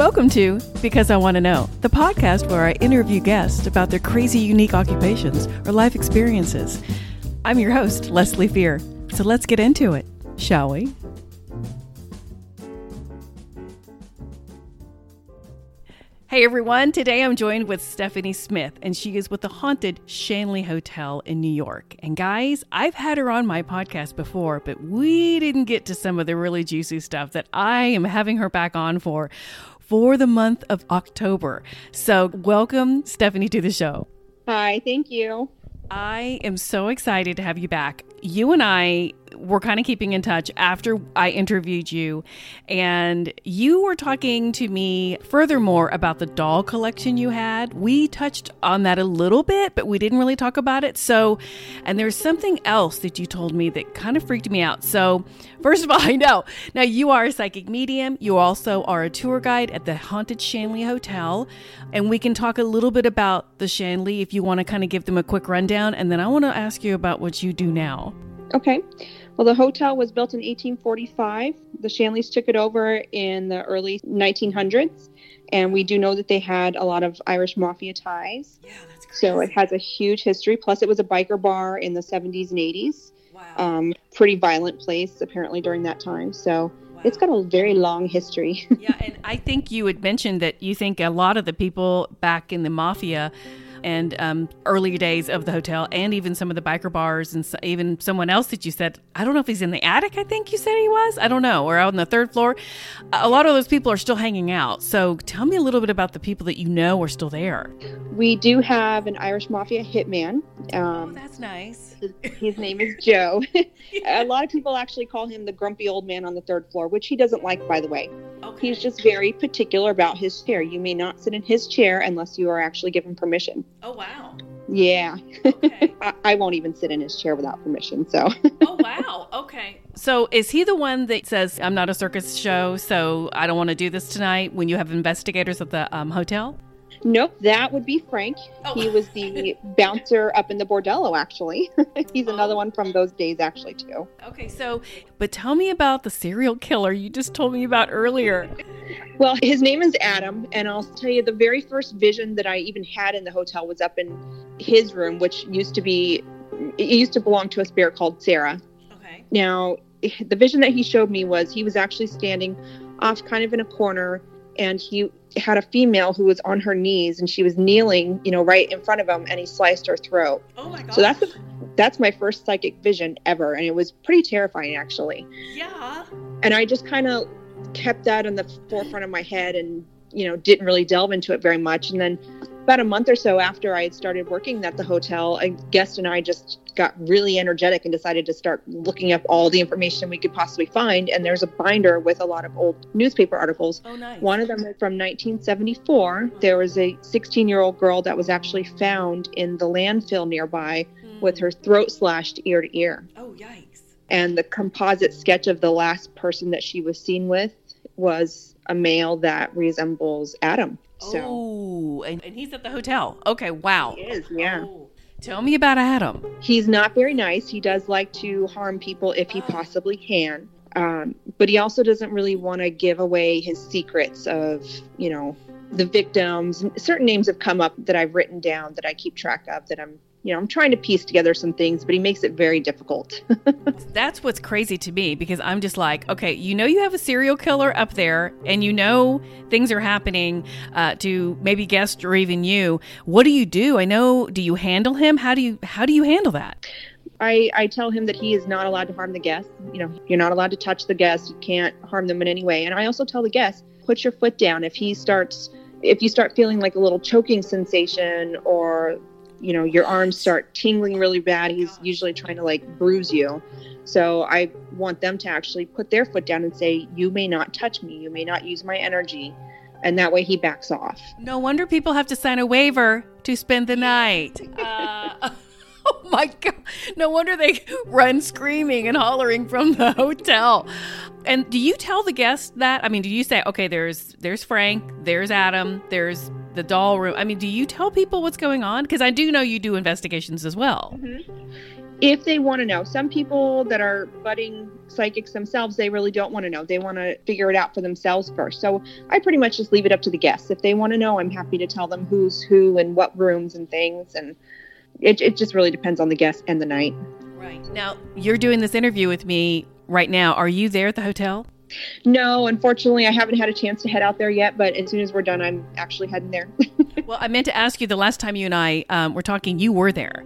Welcome to Because I Want to Know, the podcast where I interview guests about their crazy, unique occupations or life experiences. I'm your host, Leslie Fear. So let's get into it, shall we? Hey everyone, today I'm joined with Stephanie Smith, and she is with the haunted Shanley Hotel in New York. And guys, I've had her on my podcast before, but we didn't get to some of the really juicy stuff that I am having her back on for for the month of October. So, welcome, Stephanie, to the show. Hi, thank you. I am so excited to have you back. You and I were kind of keeping in touch after I interviewed you, and you were talking to me furthermore about the doll collection you had. We touched on that a little bit, but we didn't really talk about it. So, and there's something else that you told me that kind of freaked me out. So, first of all, I know now you are a psychic medium, you also are a tour guide at the Haunted Shanley Hotel, and we can talk a little bit about the Shanley if you want to kind of give them a quick rundown, and then I want to ask you about what you do now. Okay. Well, the hotel was built in 1845. The Shanleys took it over in the early 1900s, and we do know that they had a lot of Irish mafia ties. Yeah, that's crazy. So it has a huge history. Plus, it was a biker bar in the 70s and 80s. wow. Um, pretty violent place apparently during that time. So it's got a very long history. yeah, and I think you had mentioned that you think a lot of the people back in the mafia and um, early days of the hotel, and even some of the biker bars, and so, even someone else that you said, I don't know if he's in the attic. I think you said he was. I don't know, or out on the third floor. A lot of those people are still hanging out. So tell me a little bit about the people that you know are still there. we do have an Irish mafia hitman. Um, that's nice. His name is Joe. a lot of people actually call him the grumpy old man on the third floor, which he doesn't like, by the way. Okay. He's just very particular about his chair. You may not sit in his chair unless you are actually given permission. Oh wow. Yeah, Okay. I, I won't even sit in his chair without permission. So, oh wow. Okay. So is he the one that says I'm not a circus show, so I don't want to do this tonight? When you have investigators at the um, hotel? Nope, that would be Frank. Oh. He was the bouncer up in the bordello, actually. He's another oh. one from those days, actually, too. Okay, so, but tell me about the serial killer you just told me about earlier. Well, his name is Adam, and I'll tell you the very first vision that I even had in the hotel was up in his room, which used to be, it used to belong to a spirit called Sarah. Okay. Now, the vision that he showed me was he was actually standing off kind of in a corner, and he had a female who was on her knees, and she was kneeling, you know, right in front of him, and he sliced her throat. Oh my god. So that's the, that's my first psychic vision ever, and it was pretty terrifying actually. yeah. And I just kind of kept that in the forefront of my head, and you know, didn't really delve into it very much. And then about a month or so after I had started working at the hotel, a guest and I just got really energetic and decided to start looking up all the information we could possibly find. And there's a binder with a lot of old newspaper articles. Oh nice. One of them is from 1974. There was a 16 year old girl that was actually found in the landfill nearby Hmm. with her throat slashed ear to ear. Oh yikes. And the composite sketch of the last person that she was seen with was a male that resembles Adam. So Oh, and, and he's at the hotel. Okay, wow. he is, yeah. Oh. Tell me about Adam. He's not very nice. He does like to harm people if he possibly can. Um, but he also doesn't really want to give away his secrets of, you know, the victims. Certain names have come up that I've written down that I keep track of that I'm, you know, I'm trying to piece together some things, but he makes it very difficult. That's what's crazy to me because I'm just like, okay, you know, you have a serial killer up there, and you know things are happening uh, to maybe guests or even you. What do you do? I know. Do you handle him? How do you how do you handle that? I, I tell him that he is not allowed to harm the guests. You know, you're not allowed to touch the guests. You can't harm them in any way. And I also tell the guests, put your foot down. If he starts, if you start feeling like a little choking sensation or, you know, your arms start tingling really bad, he's usually trying to like bruise you. So I want them to actually put their foot down and say, you may not touch me. You may not use my energy. And that way he backs off. No wonder people have to sign a waiver to spend the night. Uh, oh my god! No wonder they run screaming and hollering from the hotel. And do you tell the guests that? I mean, do you say, okay, there's there's Frank, there's Adam, there's the doll room? I mean, do you tell people what's going on? Because I do know you do investigations as well. Mm-hmm. if they want to know. Some people that are budding psychics themselves, they really don't want to know. They want to figure it out for themselves first. So I pretty much just leave it up to the guests. If they want to know, I'm happy to tell them who's who and what rooms and things. And it, it just really depends on the guest and the night. Right. Now, you're doing this interview with me right now. Are you there at the hotel? No, unfortunately, I haven't had a chance to head out there yet, but as soon as we're done, I'm actually heading there. well, I meant to ask you the last time you and I um, were talking, you were there.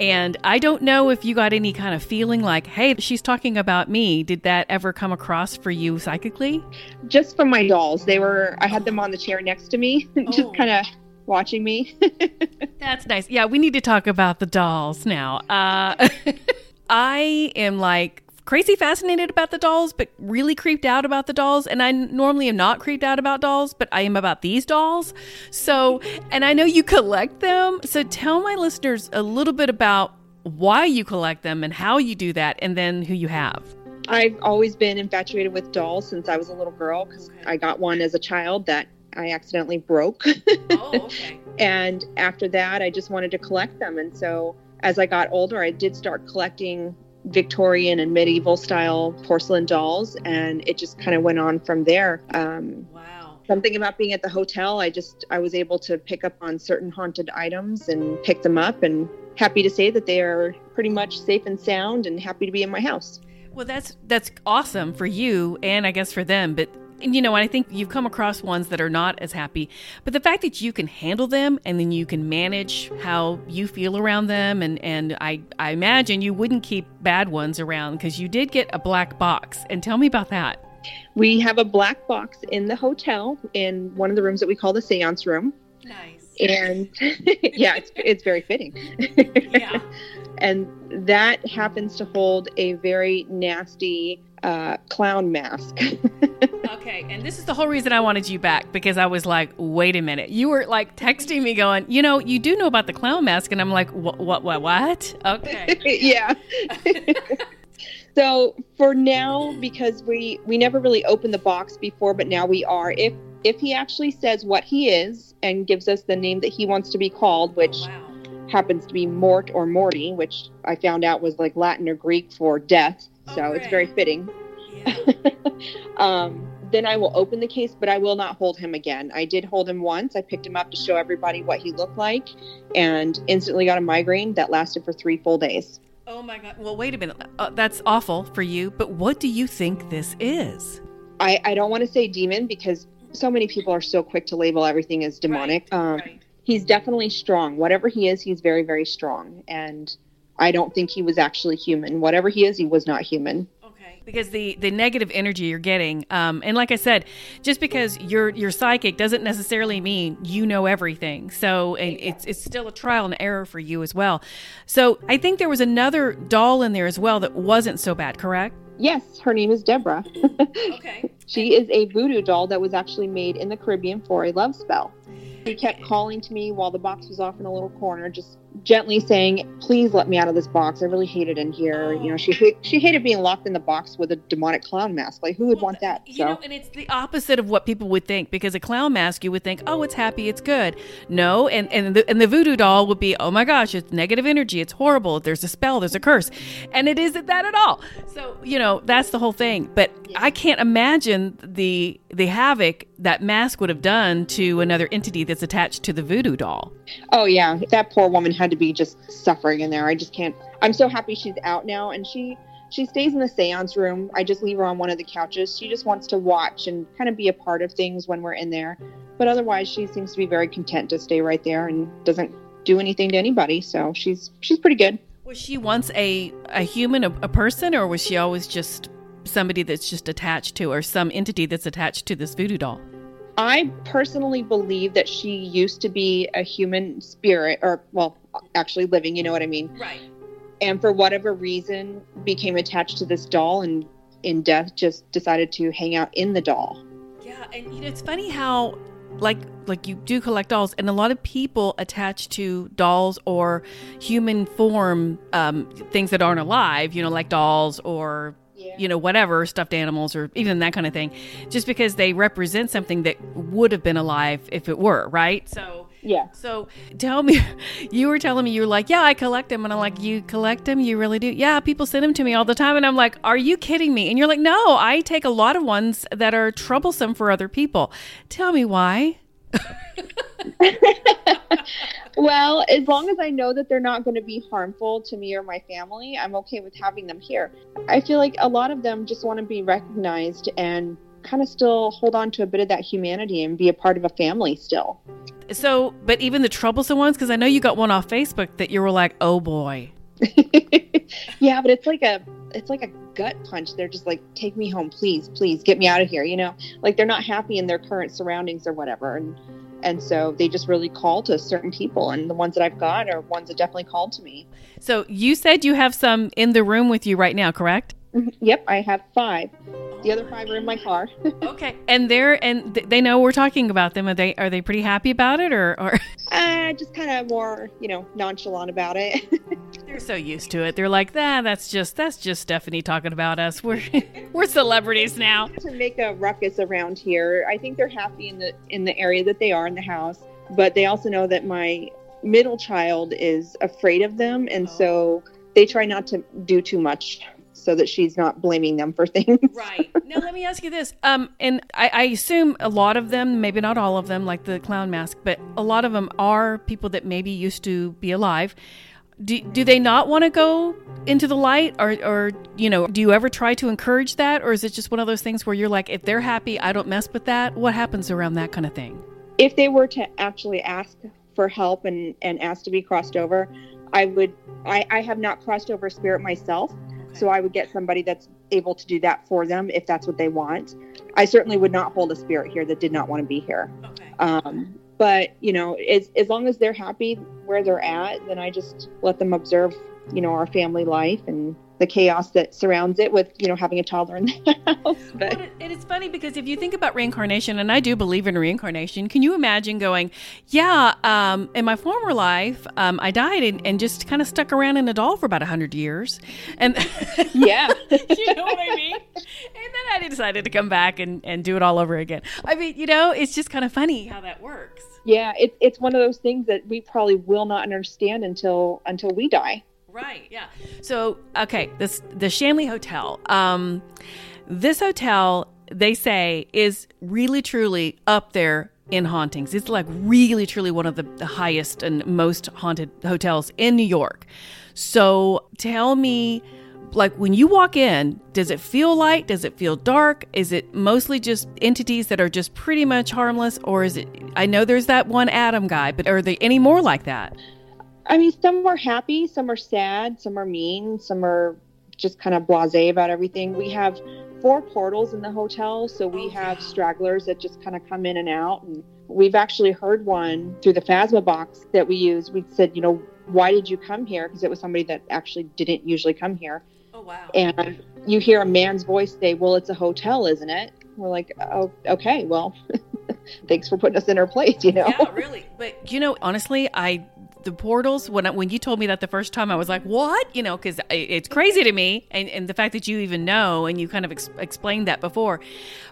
And I don't know if you got any kind of feeling like, hey, she's talking about me. Did that ever come across for you psychically? Just from my dolls. They were, I had them on the chair next to me, just oh. kind of watching me. That's nice. Yeah, we need to talk about the dolls now. Uh, I am like crazy fascinated about the dolls, but really creeped out about the dolls. And I normally am not creeped out about dolls, but I am about these dolls. So, and I know you collect them. So tell my listeners a little bit about why you collect them and how you do that, and then who you have. I've always been infatuated with dolls since I was a little girl because. I got one as a child that I accidentally broke. oh, okay. and after that, I just wanted to collect them. And so as I got older, I did start collecting Victorian and medieval style porcelain dolls, and it just kind of went on from there. Um, wow. Something about being at the hotel, I just I was able to pick up on certain haunted items and pick them up, and happy to say that they are pretty much safe and sound, and happy to be in my house. Well, that's that's awesome for you, and I guess for them. But you know, I think you've come across ones that are not as happy, but the fact that you can handle them and then you can manage how you feel around them, and and I I imagine you wouldn't keep bad ones around because you did get a black box. And tell me about that. We have a black box in the hotel in one of the rooms that we call the seance room. Nice. And yeah, it's it's very fitting. yeah. and that happens to hold a very nasty uh, clown mask. okay, and this is the whole reason I wanted you back because I was like, wait a minute. You were like texting me going, you know, you do know about the clown mask, and I'm like, what, what, what, what? Okay. yeah. so for now, because we we never really opened the box before, but now we are. If if he actually says what he is and gives us the name that he wants to be called, which. Oh, wow. Happens to be Mort or Morty, which I found out was like Latin or Greek for death so oh, it's very fitting. Yeah. um, then I will open the case, but I will not hold him again. I did hold him once. I picked him up to show everybody what he looked like and instantly got a migraine that lasted for three full days. Oh my God. Well, wait a minute. Uh, that's awful for you, but what do you think this is? I, I don't want to say demon because so many people are so quick to label everything as demonic. Right, um, right. He's definitely strong. Whatever he is, he's very, very strong. And I don't think he was actually human. Whatever he is, he was not human. Okay. because the the negative energy you're getting um, and like i said just because you're you're psychic doesn't necessarily mean you know everything. So it's it's still a trial and error for you as well. So i think there was another doll in there as well that wasn't so bad correct? Yes her name is deborah. Okay. She is a voodoo doll that was actually made in the caribbean for a love spell. He kept calling to me while the box was off in a little corner just gently saying, "Please let me out of this box. I really hate it in here." You know, she she hated being locked in the box with a demonic clown mask. Like, who would well, want that? You so. know, and it's the opposite of what people would think because a clown mask, you would think, "Oh, it's happy, it's good." No, and and the, and the voodoo doll would be, "Oh my gosh, it's negative energy. It's horrible. There's a spell. There's a curse," and it isn't that at all. So you know, that's the whole thing. But I can't imagine the the havoc that mask would have done to another entity that's attached to the voodoo doll. Oh yeah, that poor woman had to be just suffering in there. I just can't. I'm so happy she's out now, and she she stays in the seance room. I just leave her on one of the couches. She just wants to watch and kind of be a part of things when we're in there. But otherwise, she seems to be very content to stay right there and doesn't do anything to anybody. So she's she's pretty good. Was she once a a human, a, a person, or was she always just somebody that's just attached to, or some entity that's attached to this voodoo doll? I personally believe that she used to be a human spirit, or well, actually living. You know what I mean? Right. And for whatever reason, became attached to this doll, and in death, just decided to hang out in the doll. Yeah, and you know, it's funny how like like you do collect dolls and a lot of people attach to dolls or human form um, things that aren't alive you know like dolls or you know, whatever, stuffed animals or even that kind of thing, just because they represent something that would have been alive if it were, right? So Yeah. So tell me, you were telling me you were like, yeah, I collect them, and I'm like, you collect them? You really do? Yeah, people send them to me all the time, and I'm like, are you kidding me? And you're like, no, I take a lot of ones that are troublesome for other people. Tell me why. well, as long as I know that they're not going to be harmful to me or my family, I'm okay with having them here. I feel like a lot of them just want to be recognized and kind of still hold on to a bit of that humanity and be a part of a family still. So, but even the troublesome ones, because I know you got one off Facebook that you were like, oh boy. yeah, but it's like a it's like a gut punch. They're just like, take me home, please, please, get me out of here. You know, like they're not happy in their current surroundings or whatever, and and so they just really call to certain people. And the ones that I've got are ones that definitely called to me. So you said you have some in the room with you right now, correct? Mm-hmm. Yep, I have five. The other five are in my car. okay, and they're and they know we're talking about them. Are they are they pretty happy about it, or or? Uh, just kind of more, you know, nonchalant about it. they're so used to it. They're like, that. that's just that's just Stephanie talking about us. We're we're celebrities now. To make a ruckus around here, I think they're happy in the in the area that they are in the house, but they also know that my middle child is afraid of them, and oh. so they try not to do too much so that she's not blaming them for things. right. Now let me ask you this. Um, and I, I, assume a lot of them, maybe not all of them, like the clown mask, but a lot of them are people that maybe used to be alive. Do, do they not want to go into the light or, or you know do you ever try to encourage that or is it just one of those things where you're like if they're happy i don't mess with that what happens around that kind of thing if they were to actually ask for help and and ask to be crossed over i would i i have not crossed over spirit myself so I would get somebody that's able to do that for them if that's what they want. I certainly would not hold a spirit here that did not want to be here. Okay. Um, but you know, as as long as they're happy where they're at, then I just let them observe, you know, our family life and the chaos that surrounds it with you know having a toddler in the house but well, and it's funny because if you think about reincarnation and i do believe in reincarnation can you imagine going yeah um, in my former life um, i died and, and just kind of stuck around in a doll for about 100 years? And yeah. You know what i mean? And then i decided to come back and, and do it all over again. I mean you know it's just kind of funny how that works. Yeah it, it's one of those things that we probably will not understand until until we die Right. Yeah. So, okay, this the Shanley Hotel. Um, this hotel they say is really truly up there in hauntings. It's like really truly one of the, the highest and most haunted hotels in New York. So, tell me like when you walk in, does it feel light? Does it feel dark? Is it mostly just entities that are just pretty much harmless or is it I know there's that one Adam guy, but are they any more like that? I mean, some are happy, some are sad, some are mean, some are just kind of blasé about everything. We have four portals in the hotel, so we oh, have stragglers that just kind of come in and out. And we've actually heard one through the Phasma box that we use. We said, you know, why did you come here? Because it was somebody that actually didn't usually come here. Oh wow! And you hear a man's voice say, "Well, it's a hotel, isn't it?" We're like, "Oh, okay. Well, thanks for putting us in our place." You know? Yeah, really. But you know, honestly, I the portals when I, when you told me that the first time I was like what? You know because it's crazy to me and, and the fact that you even know and you kind of ex- explained that before.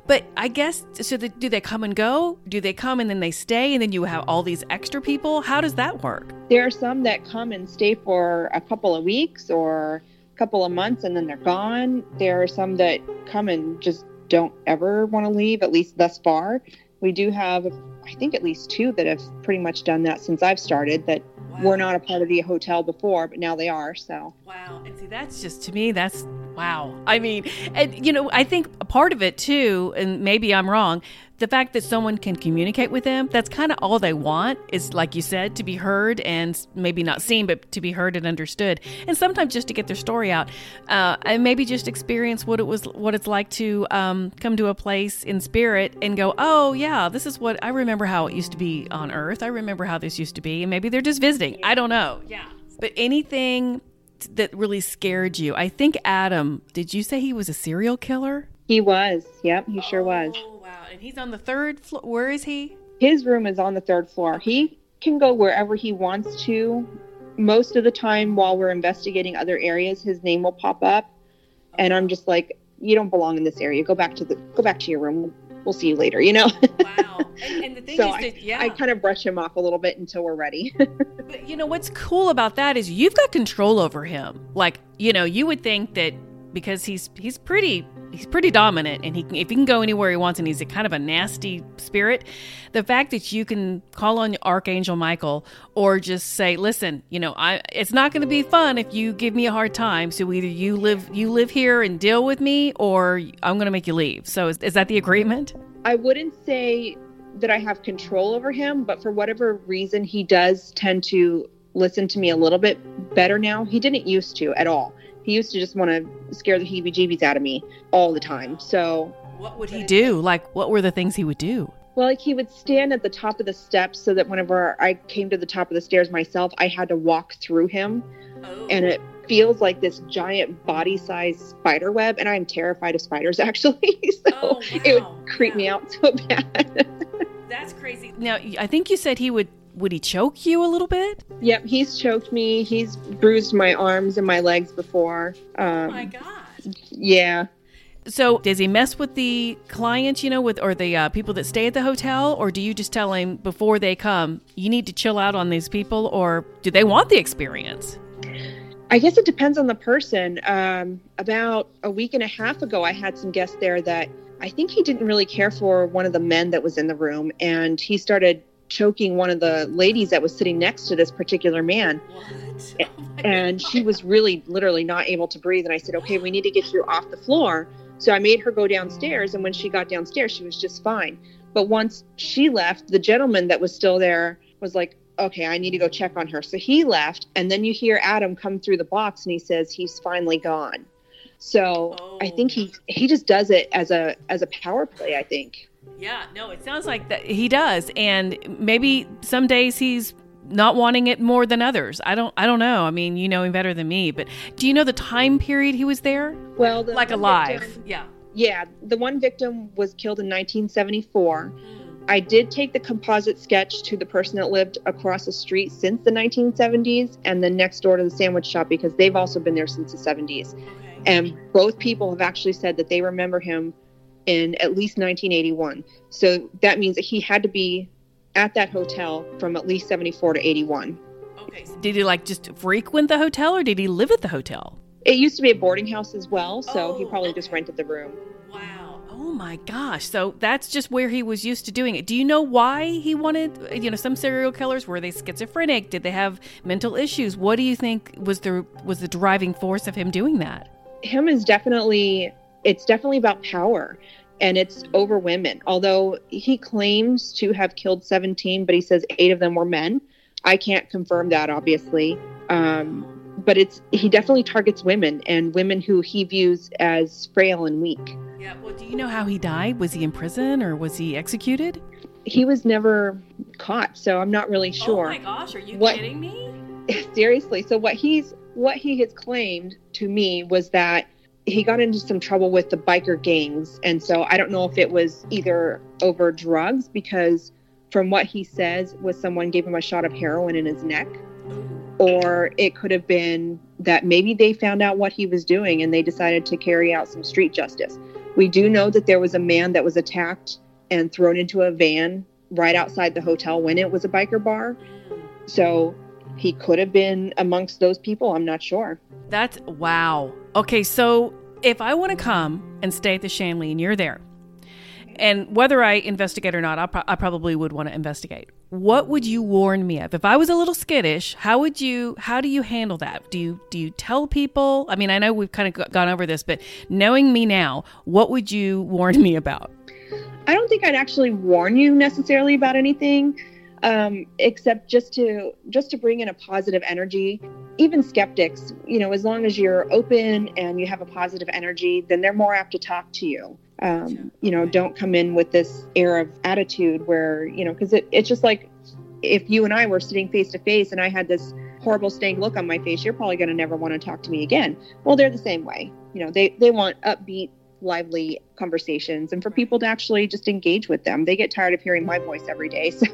But I guess so the, do they come and go? Do they come and then they stay and then you have all these extra people? How does that work? There are some that come and stay for a couple of weeks or a couple of months and then they're gone. There are some that come and just don't ever want to leave at least thus far. We do have i think at least two that have pretty much done that since i've started that wow. were not a part of the hotel before, but now they are. So wow, and see, that's just to me, that's wow. I mean, and you know, I think a part of it too, and maybe I'm wrong the fact that someone can communicate with them, that's kind of all they want is, like you said, to be heard and maybe not seen, but to be heard and understood. And sometimes just to get their story out uh, and maybe just experience what it was, what it's like to um, come to a place in spirit and go, oh, yeah, this is what I remember how it used to be on earth. I remember how this used to be. And maybe they're just visiting. I don't know. Yeah. But anything that really scared you, I think Adam, did you say he was a serial killer? He was. Yep, he sure was. Oh, wow. And he's on the third floor. Where is he? His room is on the third floor. He can go wherever he wants to. Most of the time, while we're investigating other areas, his name will pop up, and I'm just like, "You don't belong in this area. Go back to the go back to your room. We'll, see you later." You know. wow. And, and, the thing so I, yeah. I kind of brush him off a little bit until we're ready. but you know what's cool about that is you've got control over him. Like you know, you would think that because he's he's pretty he's pretty dominant and he if he can go anywhere he wants and he's a kind of a nasty spirit the fact that you can call on archangel michael or just say listen you know i it's not going to be fun if you give me a hard time so either you live you live here and deal with me or i'm going to make you leave. So is, is that the agreement? I wouldn't say that i have control over him but for whatever reason he does tend to listen to me a little bit better now. He didn't used to at all he used to just want to scare the heebie jeebies out of me all the time. So, what would he do? Like, what were the things he would do? Well, like he would stand at the top of the steps so that whenever I came to the top of the stairs myself, I had to walk through him. Oh. And it feels like this giant body size spider web. And I'm terrified of spiders actually. so oh, wow. it would creep me out so bad. That's crazy. Now, I think you said he would would he choke you a little bit? Yep, he's choked me. He's bruised my arms and my legs before. Um, oh my god. Yeah. So does he mess with the clients, you know, with or the uh, people that stay at the hotel, or do you just tell him before they come, you need to chill out on these people, or do they want the experience? I guess it depends on the person. Um, about a week and a half ago, I had some guests there that I think he didn't really care for one of the men that was in the room, and he started choking one of the ladies that was sitting next to this particular man. Oh and she was really literally not able to breathe. And I said, okay, we need to get you off the floor. So I made her go downstairs. And when she got downstairs, she was just fine. But once she left, the gentleman that was still there was like, okay, I need to go check on her. So he left. And then you hear Adam come through the box and he says, he's finally gone. So oh. I think he he just does it as a as a power play, I think. Yeah, no, it sounds like that he does, and maybe some days he's not wanting it more than others. I don't I don't know. I mean, you know him better than me, but do you know the time period he was there? Well, the like alive. Victim, yeah. Yeah, the one victim was killed in 1974. I did take the composite sketch to the person that lived across the street since the 1970s and then next door to the sandwich shop because they've also been there since the 70s. Okay. And both people have actually said that they remember him in at least 1981. So that means that he had to be at that hotel from at least 74 to 81. Okay. So did he like just frequent the hotel or did he live at the hotel? It used to be a boarding house as well, so oh, he probably okay. just rented the room. Wow. Oh my gosh. So that's just where he was used to doing it. Do you know why he wanted, you know, some serial killers were they schizophrenic? Did they have mental issues? What do you think was the was the driving force of him doing that? Him is definitely it's definitely about power and it's over women. Although he claims to have killed 17, but he says eight of them were men. I can't confirm that, obviously. Um, but it's he definitely targets women and women who he views as frail and weak. Yeah. Well, do you know how he died? Was he in prison or was he executed? He was never caught, so I'm not really sure. Oh my gosh, are you what, kidding me? Seriously. So what he's what he has claimed to me was that he got into some trouble with the biker gangs. And so I don't know if it was either over drugs, because from what he says, was someone gave him a shot of heroin in his neck, or it could have been that maybe they found out what he was doing and they decided to carry out some street justice. We do know that there was a man that was attacked and thrown into a van right outside the hotel when it was a biker bar. So he could have been amongst those people. I'm not sure. That's wow. Okay, so if I want to come and stay at the Shanley and you're there, and whether I investigate or not, I, pro- I, probably would want to investigate. What would you warn me of if I was a little skittish? How would you? How do you handle that? Do you do you tell people? I mean, I know we've kind of gone over this, but knowing me now, what would you warn me about? I don't think I'd actually warn you necessarily about anything um, except just to just to bring in a positive energy. Even skeptics you know as long as you're open and you have a positive energy then they're more apt to talk to you. Um, you know don't come in with this air of attitude where you know because it, it's just like if you and i were sitting face to face and i had this horrible stank look on my face you're probably going to never want to talk to me again. Well they're the same way. You know they they want upbeat lively conversations and for people to actually just engage with them. They get tired of hearing my voice every day, so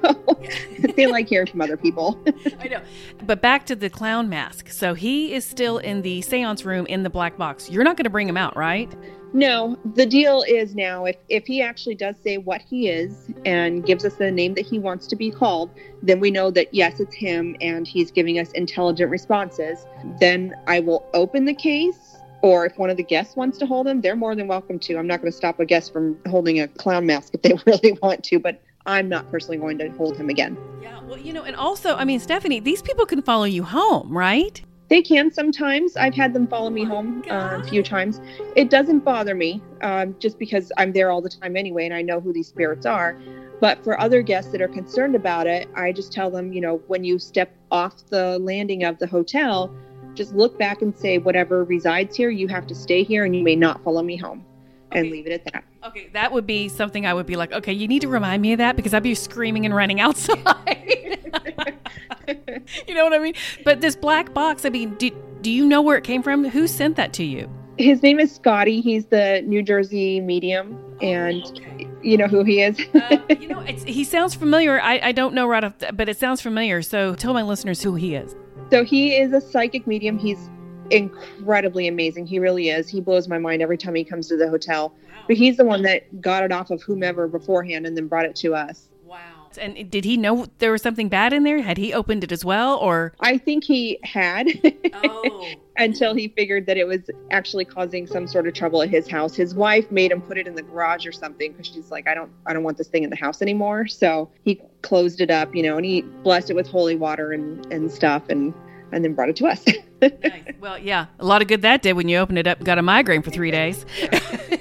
they like hearing from other people. I know. But back to the clown mask. So he is still in the seance room in the black box. You're not going to bring him out, right? No, the deal is now if if he actually does say what he is and gives us the name that he wants to be called, then we know that yes, it's him and he's giving us intelligent responses. Then I will open the case or if one of the guests wants to hold him, they're more than welcome to. I'm not going to stop a guest from holding a clown mask if they really want to, but I'm not personally going to hold him again. Yeah, well, you know, and also, I mean, Stephanie, these people can follow you home, right? They can sometimes. I've had them follow me home uh, a few times. It doesn't bother me um, just because I'm there all the time anyway and I know who these spirits are. But for other guests that are concerned about it, I just tell them, you know, when you step off the landing of the hotel, just look back and say, whatever resides here, you have to stay here and you may not follow me home and leave it at that. Okay, that would be something I would be like, okay, you need to remind me of that because I'd be screaming and running outside. you know what I mean? But this black box, I mean, do, do you know where it came from? Who sent that to you? His name is Scotty. He's the New Jersey medium. And Okay. you know who he is? Uh, you know, it's, he sounds familiar. I, I don't know right off, the, but it sounds familiar. So tell my listeners who he is. So he is a psychic medium. He's incredibly amazing. He really is. He blows my mind every time he comes to the hotel. But he's the one that got it off of whomever beforehand and then brought it to us. Wow. And did he know there was something bad in there? Had he opened it as well, or? I think he had Oh. until he figured that it was actually causing some sort of trouble at his house. His wife made him put it in the garage or something because she's like, I don't, I don't want this thing in the house anymore. So he closed it up, you know, and he blessed it with holy water and and stuff, and and then brought it to us. nice. Well, yeah, a lot of good that did when you opened it up and got a migraine for three days.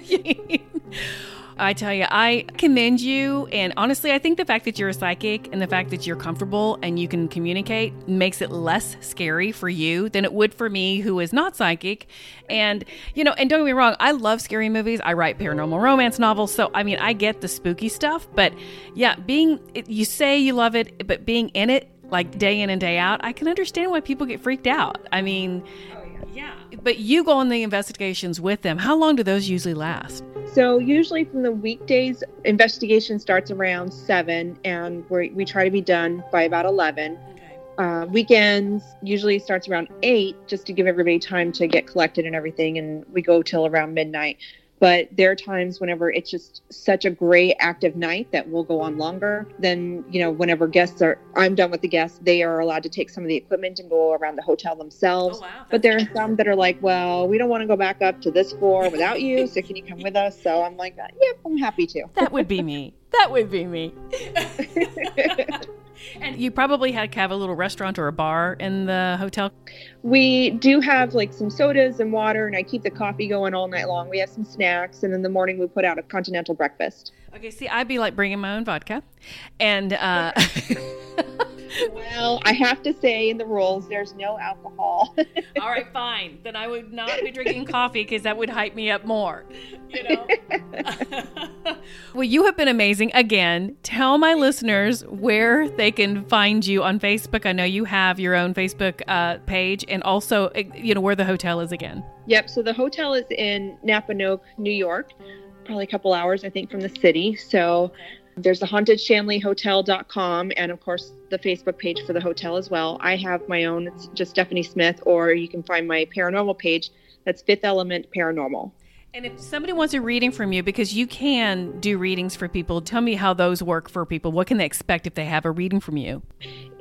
I tell you, I commend you. And honestly, I think the fact that you're a psychic and the fact that you're comfortable and you can communicate makes it less scary for you than it would for me, who is not psychic. And, you know, and don't get me wrong, I love scary movies. I write paranormal romance novels. So, I mean, I get the spooky stuff. But yeah, being, you say you love it, but being in it, like day in and day out, I can understand why people get freaked out. I mean, yeah. But you go on the investigations with them. How long do those usually last? So usually from the weekdays, investigation starts around seven, and we we try to be done by about eleven. Okay. Uh, weekends usually starts around eight, just to give everybody time to get collected and everything, and we go till around midnight. But there are times whenever it's just such a great active night that we'll go on longer. Then you know, whenever guests are, I'm done with the guests, they are allowed to take some of the equipment and go around the hotel themselves. Oh, wow. But there are some that are like, well, we don't want to go back up to this floor without you, so can you come with us? So I'm like, yep, I'm happy to. That would be me. That would be me. and you probably had have a little restaurant or a bar in the hotel. we do have like some sodas and water, and I keep the coffee going all night long. We have some snacks, and in the morning we put out a continental breakfast. Okay, see, I'd be like bringing my own vodka. And, uh, Well, I have to say in the rules, there's no alcohol. all right, fine. Then I would not be drinking coffee because that would hype me up more. You know? well, you have been amazing. Again, tell my listeners where they can find you on Facebook. I know you have your own Facebook uh, page and also, uh, you know, where the hotel is again. yep. So the hotel is in Napanoch, New York, probably a couple hours, I think, from the city. So there's the hauntedShanleyHotel.com and of course the Facebook page for the hotel as well. I have my own, it's just Stephanie Smith, or you can find my paranormal page. That's Fifth Element Paranormal. And if somebody wants a reading from you, because you can do readings for people, tell me how those work for people. What can they expect if they have a reading from you?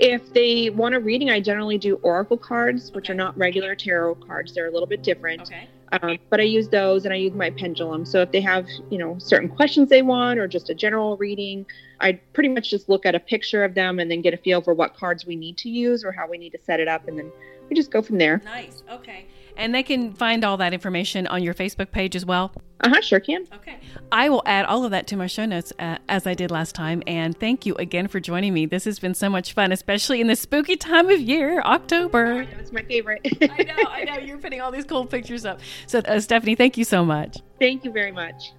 If they want a reading, I generally do oracle cards, which are not regular tarot cards. They're a little bit different. Okay. Um, but I use those and I use my pendulum. So if they have, you know, certain questions they want or just a general reading, I pretty much just look at a picture of them and then get a feel for what cards we need to use or how we need to set it up. And then we just go from there. Nice. Okay. And they can find all that information on your Facebook page as well. Uh huh, sure can. Okay. I will add all of that to my show notes uh, as I did last time. And thank you again for joining me. This has been so much fun, especially in the spooky time of year, October. That's my favorite. I know, I know. You're putting all these cool pictures up. So, uh, Stephanie, thank you so much. Thank you very much.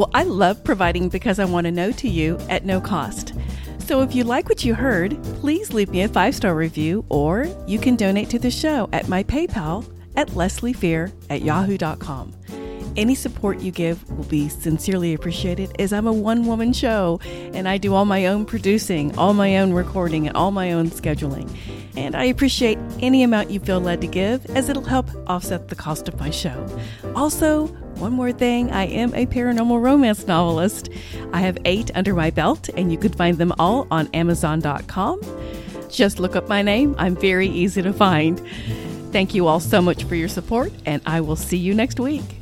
Well, I love providing because I want to know to you at no cost. So if you like what you heard, please leave me a five star review or you can donate to the show at my PayPal at lesliefear at yahoo.com. Any support you give will be sincerely appreciated as I'm a one woman show and I do all my own producing, all my own recording, and all my own scheduling. And I appreciate any amount you feel led to give as it'll help offset the cost of my show. Also, one more thing I am a paranormal romance novelist. I have eight under my belt, and you can find them all on Amazon.com. Just look up my name, I'm very easy to find. Thank you all so much for your support, and I will see you next week.